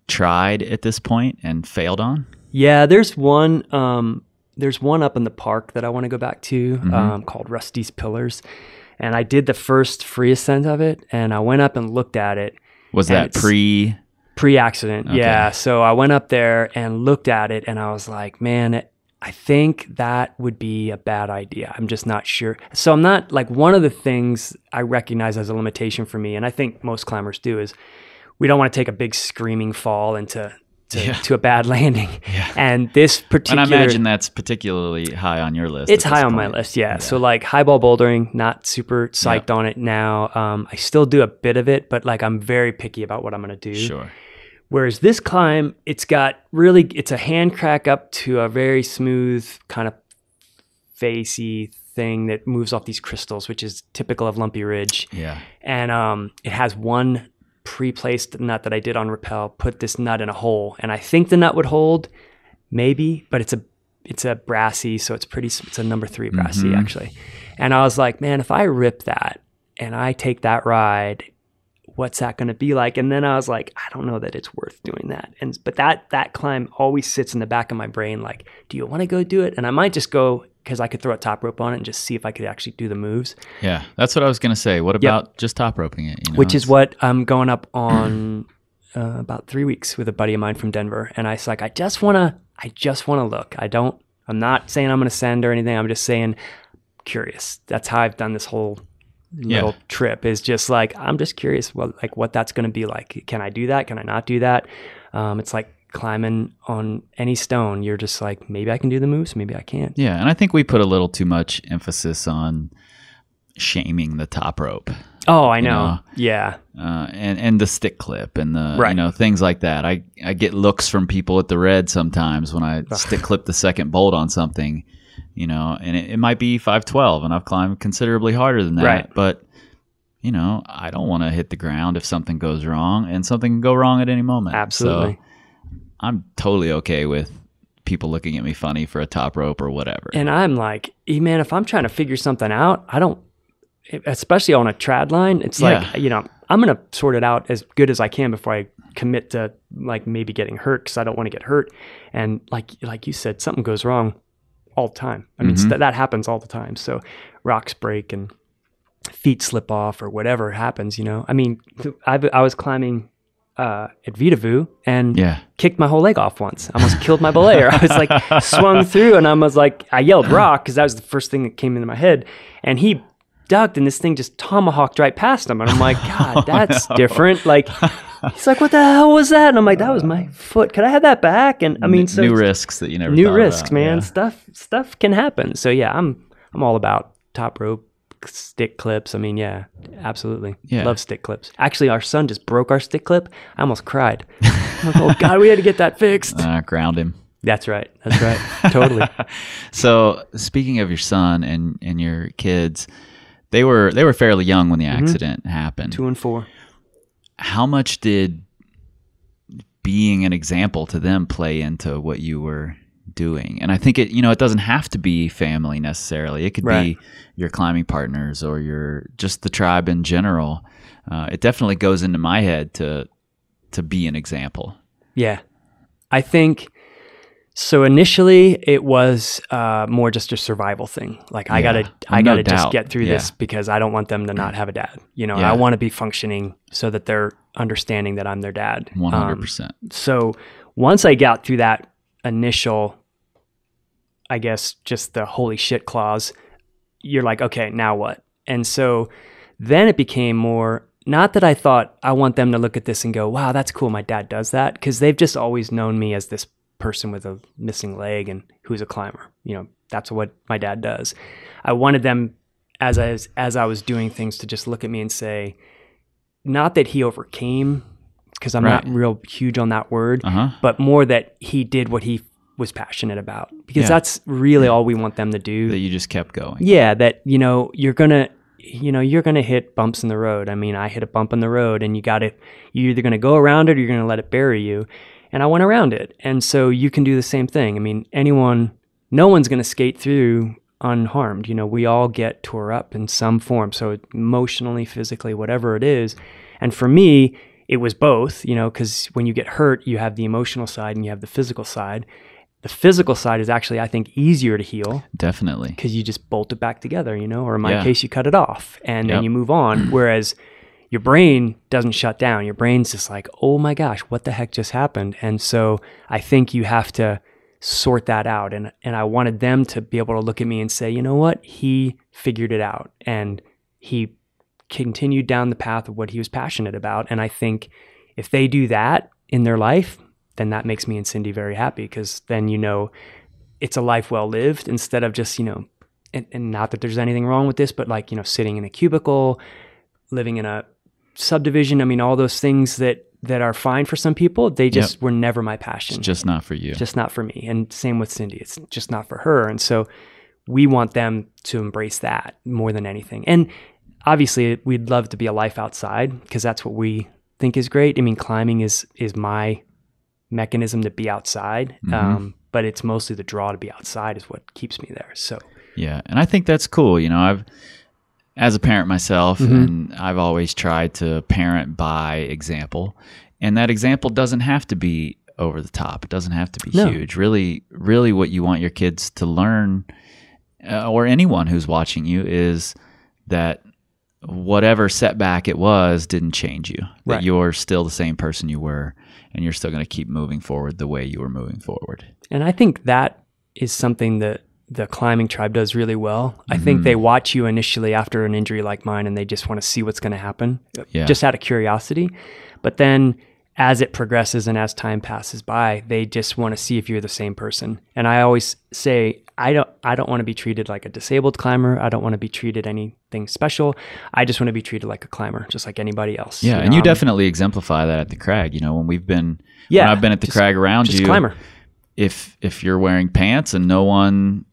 tried at this point and failed on? Yeah, there's one. Um, there's one up in the park that I want to go back to um, called Rusty's Pillars, and I did the first free ascent of it, and I went up and looked at it Was that pre? pre-accident. Yeah, so I went up there and looked at it, and I was like, man. I think that would be a bad idea. I'm just not sure. So I'm not like one of the things I recognize as a limitation for me, and I think most climbers do, is we don't want to take a big screaming fall into to, to a bad landing. Yeah. And this And particular I imagine that's particularly high on your list. it's high on my list, yeah. So like highball bouldering, not super psyched on it now. Um, I still do a bit of it, but like I'm very picky about what I'm gonna do. Sure. Whereas this climb, it's got really, it's a hand crack up to a very smooth kind of facey thing that moves off these crystals, which is typical of Lumpy Ridge. Yeah. And um, it has one pre-placed nut that I did on rappel. Put this nut in a hole, and I think the nut would hold, maybe, but it's a it's a brassie, so it's pretty. It's a number three brassie mm-hmm. actually. And I was like, man, if I rip that and I take that ride, what's that going to be like? And then I was like, I don't know that it's worth doing that. And but that that climb always sits in the back of my brain, like, do you want to go do it? And I might just go because I could throw a top rope on it and just see if I could actually do the moves. Yeah. That's what I was going to say. What about just top roping it? You know, which is what I'm going up on uh, about three weeks with a buddy of mine from Denver, and I was like, I just wanna, I just wanna look. I don't, I'm not saying I'm gonna send or anything. I'm just saying, curious. That's how I've done this whole little Yeah. trip. Is just like I'm just curious, what like what that's gonna be like. Can I do that? Can I not do that? Um, it's like climbing on any stone. You're just like, maybe I can do the moves, maybe I can't. Yeah. And I think we put a little too much emphasis on shaming the top rope. Oh, I know. know. Yeah. uh, and and the stick clip and the you know things like that. I I get looks from people at the red sometimes when I stick clip the second bolt on something, you know, and it, it might be five twelve, and I've climbed considerably harder than that, Right. but. You know, I don't want to hit the ground if something goes wrong, and something can go wrong at any moment. Absolutely. So I'm totally okay with people looking at me funny for a top rope or whatever. And I'm like, "Eh, man, if I'm trying to figure something out, I don't, especially on a trad line, it's Yeah. like, you know, I'm going to sort it out as good as I can before I commit to like maybe getting hurt because I don't want to get hurt. And like, like you said, something goes wrong all the time. I mean, st- that happens all the time. So rocks break and feet slip off or whatever happens, you know. I mean, I, I was climbing uh, at Vedauwoo and yeah, kicked my whole leg off once. I almost killed my belayer. I was like swung through and I was like, I yelled rock because that was the first thing that came into my head. And he ducked and this thing just tomahawked right past him. And I'm like, God, that's different. Like, he's like, what the hell was that? And I'm like, that was my foot. Could I have that back? And I mean, so new risks that you never new risks, about. man. Yeah. Stuff, stuff can happen. So yeah, I'm, I'm all about top rope stick clips. I mean, yeah, absolutely. Yeah. Love stick clips. Actually, our son just broke our stick clip. I almost cried. Like, oh God, we had to get that fixed. Uh, ground him. That's right. That's right. totally. So speaking of your son and and your kids, they were they were fairly young when the accident happened. Mm-hmm. Two and four. How much did being an example to them play into what you were doing? And I think it you know it doesn't have to be family necessarily. It could Right. be your climbing partners or your just the tribe in general. Uh, it definitely goes into my head to to be an example? Yeah. I think so initially it was uh, more just a survival thing. Like I Yeah. gotta I No gotta just get through this because I don't want them to not have a dad. You know, Yeah. I want to be functioning so that they're understanding that I'm their dad. One hundred Um, percent. so once I got through that initial, I guess, just the holy shit clause, you're like, okay, now what? And so then it became more, not that I thought I want them to look at this and go, wow, that's cool. My dad does that. Cause they've just always known me as this person with a missing leg and who's a climber. You know, that's what my dad does. I wanted them as I was, as I was doing things to just look at me and say, not that he overcame, because I'm not real huge on that word, Uh huh. but more that he did what he was passionate about because Yeah. that's really all we want them to do. That you just kept going. yeah, that you know you're gonna you know you're gonna hit bumps in the road. I mean, I hit a bump in the road, and you got to You're either gonna go around it or you're gonna let it bury you. And I went around it, and so you can do the same thing. I mean, anyone, no one's gonna skate through unharmed. You know, we all get tore up in some form. So emotionally, physically, whatever it is. And for me, it was both, you know, because when you get hurt, you have the emotional side and you have the physical side. The physical side is actually, I think, easier to heal Definitely. because you just bolt it back together, you know, or in my Yeah. case, you cut it off and then you move on. Whereas your brain doesn't shut down. Your brain's just like, oh my gosh, what the heck just happened? And so I think you have to sort that out. And, and I wanted them to be able to look at me and say, you know what? He figured it out and he continued down the path of what he was passionate about. And I think if they do that in their life, then that makes me and Cindy very happy because then you know it's a life well lived instead of just, you know, and, and not that there's anything wrong with this, but like, you know, sitting in a cubicle, living in a subdivision. I mean, all those things that that are fine for some people, they just were never my passion. It's just not for you. just not for me. And same with Cindy. It's just not for her. And so we want them to embrace that more than anything. And obviously we'd love to be a life outside because that's what we think is great. I mean, climbing is is my mechanism to be outside. Mm-hmm. Um, but it's mostly the draw to be outside is what keeps me there. So Yeah, and I think that's cool. You know, I've as a parent myself, Mm-hmm. and I've always tried to parent by example, and that example doesn't have to be over the top. It doesn't have to be No. huge. Really, really, what you want your kids to learn, uh, or anyone who's watching you, is that whatever setback it was didn't change you. That you're still the same person you were, and you're still going to keep moving forward the way you were moving forward. And I think that is something that the climbing tribe does really well. I think they mm-hmm. watch you initially after an injury like mine and they just want to see what's going to happen, Yeah. just out of curiosity. But then as it progresses and as time passes by, they just want to see if you're the same person. And I always say, I don't I don't want to be treated like a disabled climber. I don't want to be treated anything special. I just want to be treated like a climber, just like anybody else. Yeah, and know, you I'm definitely exemplify that at the crag. You know, when we've been, Yeah, when I've been at the just- crag around just you, climber. if if you're wearing pants and no one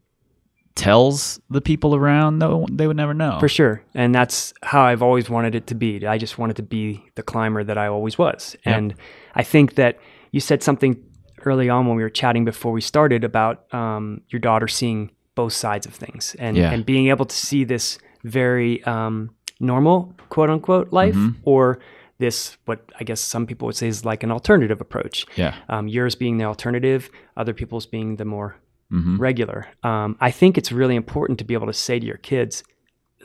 tells the people around, no, they would never know. For sure. And that's how I've always wanted it to be. I just wanted to be the climber that I always was. Yep. And I think that you said something early on when we were chatting before we started about um, your daughter seeing both sides of things and, Yeah. and being able to see this very um, normal, quote unquote, life Mm-hmm. or this, what I guess some people would say is like an alternative approach. Yeah, Um, yours being the alternative, other people's being the more hmm regular. Um, I think it's really important to be able to say to your kids,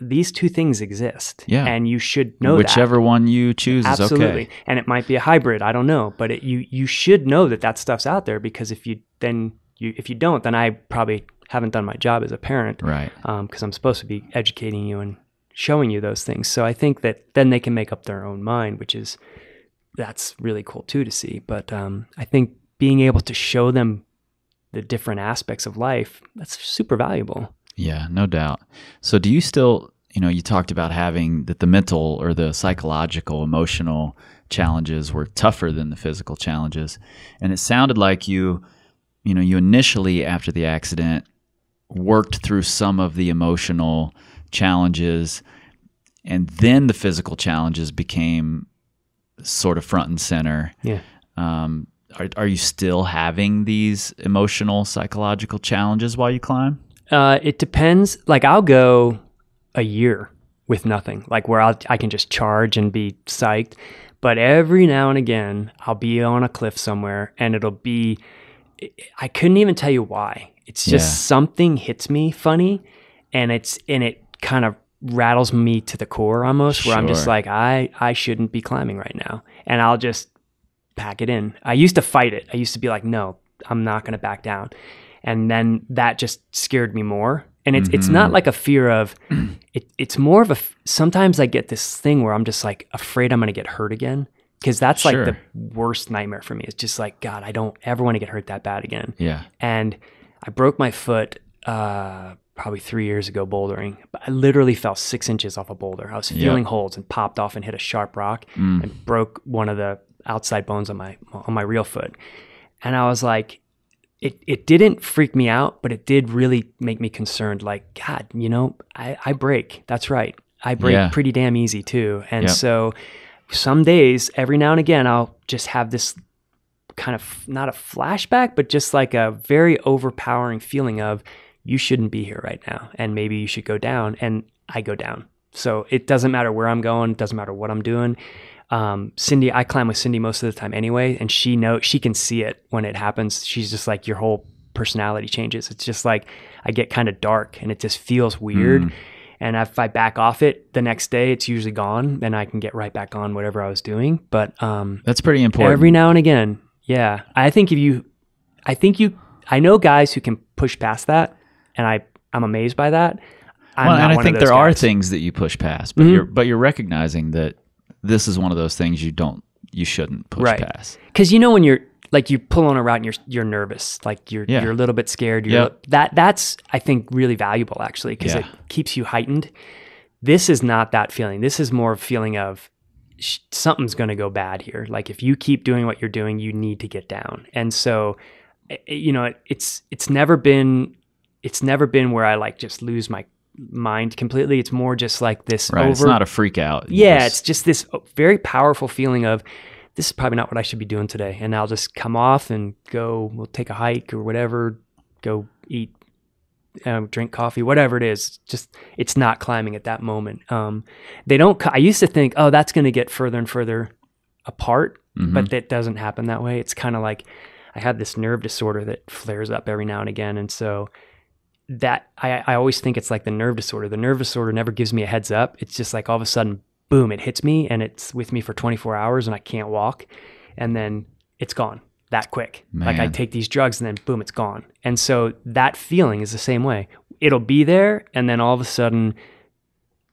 these two things exist. Yeah. And you should know whichever one you choose that. is Absolutely. okay. And it might be a hybrid. I don't know. But it, you, you should know that that stuff's out there because if you then, you, if you don't, then I probably haven't done my job as a parent Right. because I'm supposed to be educating you and showing you those things. So I think that then they can make up their own mind, which is that's really cool too to see. But um, I think being able to show them the different aspects of life that's super valuable. Yeah, no doubt. So, do you still, you know, you talked about having that the mental or the psychological, emotional challenges were tougher than the physical challenges, and it sounded like you, you know, you initially after the accident worked through some of the emotional challenges, and then the physical challenges became sort of front and center. Yeah. Um, are, are you still having these emotional, psychological challenges while you climb? Uh, it depends. Like I'll go a year with nothing, like where I'll, I can just charge and be psyched. But every now and again, I'll be on a cliff somewhere and it'll be, I couldn't even tell you why. It's just Yeah. something hits me funny and it's, and it kind of rattles me to the core almost where I'm just like, I, I shouldn't be climbing right now. And I'll just pack it in. I used to fight it. I used to be like, no, I'm not going to back down. And then that just scared me more. And it's it's Mm-hmm. not like a fear of it, it's more of a sometimes I get this thing where I'm just like afraid I'm going to get hurt again because that's like the worst nightmare for me. It's just like god, I don't ever want to get hurt that bad again. Yeah. And I broke my foot uh, probably three years ago bouldering. But I literally fell six inches off a boulder. I was feeling holds and popped off and hit a sharp rock Mm. and broke one of the outside bones on my on my real foot. And I was like, it it didn't freak me out, but it did really make me concerned. Like, God, you know, I, I break. That's right. I break Yeah. pretty damn easy too. And Yep. so some days, every now and again, I'll just have this kind of not a flashback, but just like a very overpowering feeling of you shouldn't be here right now, and maybe you should go down, and I go down. So it doesn't matter where I'm going, it doesn't matter what I'm doing. Um, Cindy, I climb with Cindy most of the time anyway, and she know she can see it when it happens. She's just like your whole personality changes. It's just like I get kind of dark, and it just feels weird. And if I back off it the next day, it's usually gone, and I can get right back on whatever I was doing. But um, That's pretty important. Every now and again. Yeah. I think if you I think you I know guys who can push past that and I I'm amazed by that. I'm well, and I think there are things that you push past, but Mhm. you're but you're recognizing that this is one of those things you don't you shouldn't push Right. past. Cuz you know when you're like you pull on a route and you're you're nervous, like you're Yeah. you're a little bit scared. You're Yep. that that's I think really valuable actually because Yeah. it keeps you heightened. This is not that feeling. This is more of a feeling of sh- something's going to go bad here. Like if you keep doing what you're doing, you need to get down. And so, i- i- you know, it, it's it's never been it's never been where I like just lose my mind completely. It's more just like this Right. over. it's not a freak out. You yeah, just- it's just this very powerful feeling of this is probably not what I should be doing today, and I'll just come off and go. We'll take a hike or whatever. Go eat drink coffee, whatever it is. Just it's not climbing at that moment. Um, they don't. I used to think, oh, that's going to get further and further apart, Mhm. but that doesn't happen that way. It's kind of like I have this nerve disorder that flares up every now and again, and so that I, I always think it's like the nerve disorder. The nerve disorder never gives me a heads up. It's just like all of a sudden, boom, it hits me, and it's with me for 24 hours, and I can't walk, and then it's gone that quick. Like I take these drugs and then boom, it's gone. And so that feeling is the same way. It'll be there and then all of a sudden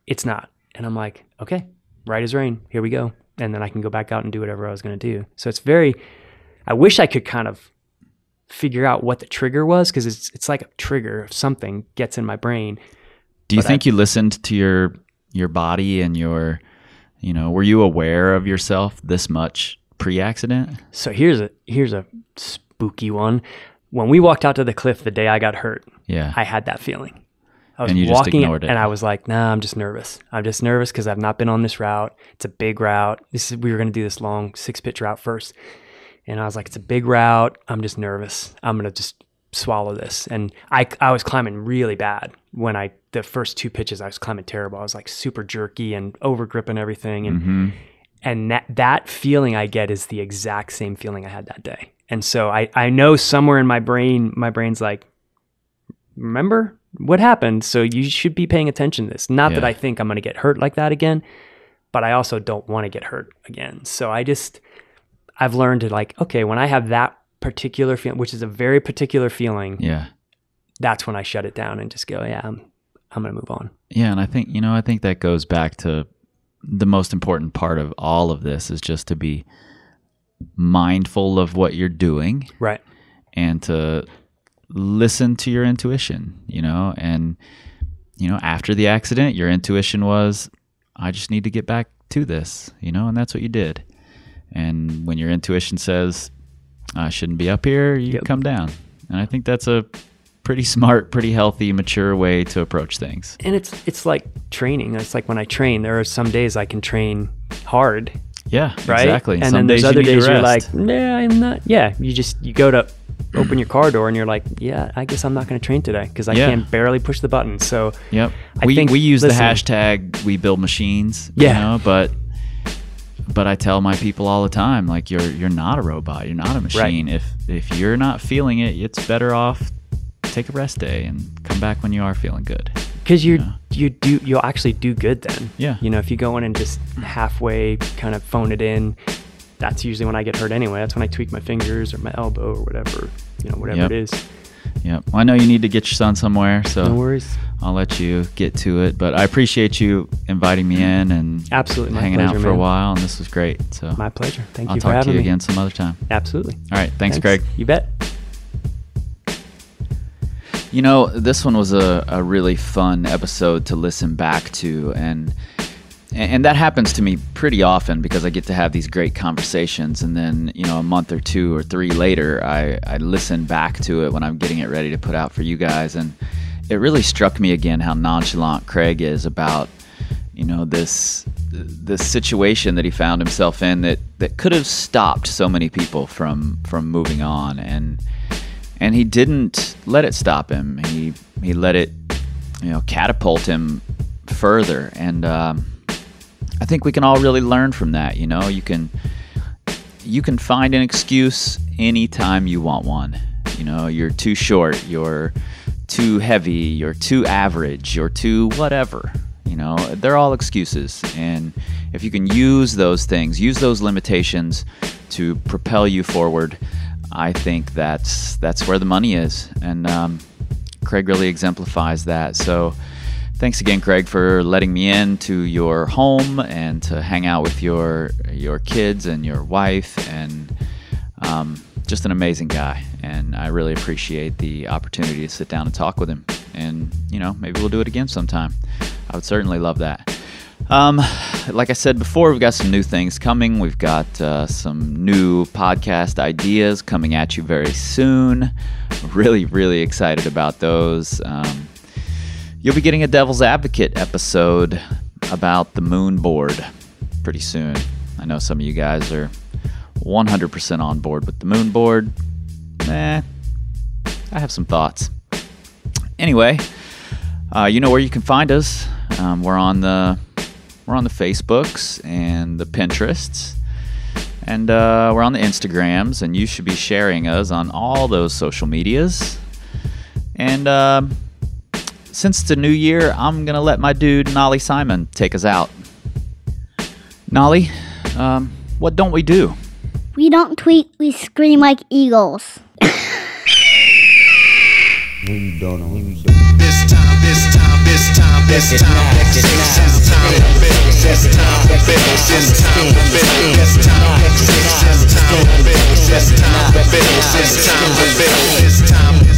it's not. And I'm like, okay, right as rain. Here we go. And then I can go back out and do whatever I was going to do. So it's very I wish I could kind of figure out what the trigger was because it's it's like a trigger of something gets in my brain. Do you but I- think you listened to your your body and your you know, were you aware of yourself this much pre-accident? So here's a here's a spooky one. When we walked out to the cliff the day I got hurt, Yeah. I had that feeling. I was And walking and I was like, nah, I'm just nervous. I'm just nervous because I've not been on this route. It's a big route. This is we were gonna do this long six pitch route first. And I was like, it's a big route. I'm just nervous. I'm gonna just swallow this. And I I was climbing really bad when I the first two pitches I was climbing terrible. I was like super jerky and over gripping everything. And hmm and that that feeling I get is the exact same feeling I had that day. And so I I know somewhere in my brain my brain's like remember what happened so you should be paying attention to this. Not that I think I'm going to get hurt like that again, but I also don't want to get hurt again. So I just I've learned to like okay, when I have that particular feeling, which is a very particular feeling, Yeah. that's when I shut it down and just go, yeah, I'm I'm going to move on. Yeah, and I think you know, I think that goes back to the most important part of all of this is just to be mindful of what you're doing Right. and to listen to your intuition, you know, and you know, after the accident, your intuition was I just need to get back to this, you know, and that's what you did. And when your intuition says I shouldn't be up here, you Yep. come down. And I think that's a pretty smart, pretty healthy, mature way to approach things. And it's it's like training. It's like when I train, there are some days I can train hard Yeah, right? exactly. And Some then there's other days you're like, nah, I'm not. Yeah, you just you go to open your car door and you're like, yeah, I guess I'm not going to train today because I Yeah. can barely push the button. So Yep. I we think- we use listen- the hashtag we build machines. Yeah. You know, but but I tell my people all the time, like you're you're not a robot, you're not a machine. If if you're not feeling it, it's better off take a rest day and come back when you are feeling good. because you you do you'll actually do good then. Yeah. You know, if you go in and just halfway kind of phone it in, that's usually when I get hurt anyway. That's when I tweak my fingers or my elbow or whatever. You know, whatever Yep. it is. Yep. Well, I know you need to get your son somewhere, so No worries. I'll let you get to it. But I appreciate you inviting me in and Absolutely, hanging out pleasure, for a while, and this was great. So My pleasure. Thank you. I'll you for talk to you me. again some other time. Absolutely. All right. Thanks, Craig. You bet. You know, this one was a, a really fun episode to listen back to, and and that happens to me pretty often because I get to have these great conversations, and then you know a month or two or three later, I I listen back to it when I'm getting it ready to put out for you guys, and it really struck me again how nonchalant Craig is about you know this this situation that he found himself in that that could have stopped so many people from from moving on and and he didn't let it stop him. He he let it, you know, catapult him further. And um, I think we can all really learn from that. You know, you can you can find an excuse anytime you want one. You know, you're too short, you're too heavy, you're too average, you're too whatever. You know, they're all excuses. And if you can use those things, use those limitations to propel you forward, I think that's that's where the money is. And um, Craig really exemplifies that. So thanks again, Craig, for letting me in to your home and to hang out with your your kids and your wife and um, just an amazing guy. And I really appreciate the opportunity to sit down and talk with him. And you know, maybe we'll do it again sometime. I would certainly love that. Um, like I said before, we've got some new things coming. We've got uh, some new podcast ideas coming at you very soon. Really, really excited about those. Um, you'll be getting a Devil's Advocate episode about the MoonBoard pretty soon. I know some of you guys are 100% on board with the MoonBoard. Eh, I have some thoughts. Anyway, uh, you know where you can find us. Um, we're on the we're on the Facebooks and the Pinterests, and uh, we're on the Instagrams. And you should be sharing us on all those social medias. And um since it's a new year, I'm gonna let my dude Nolly Simon take us out. Nolly, um, what don't we do? We don't tweet, we scream like eagles. We don't know. We don't. This time, this time, this time, this time, this time, this time, this time, this time, this time, this time, this time, this time, this time, this time,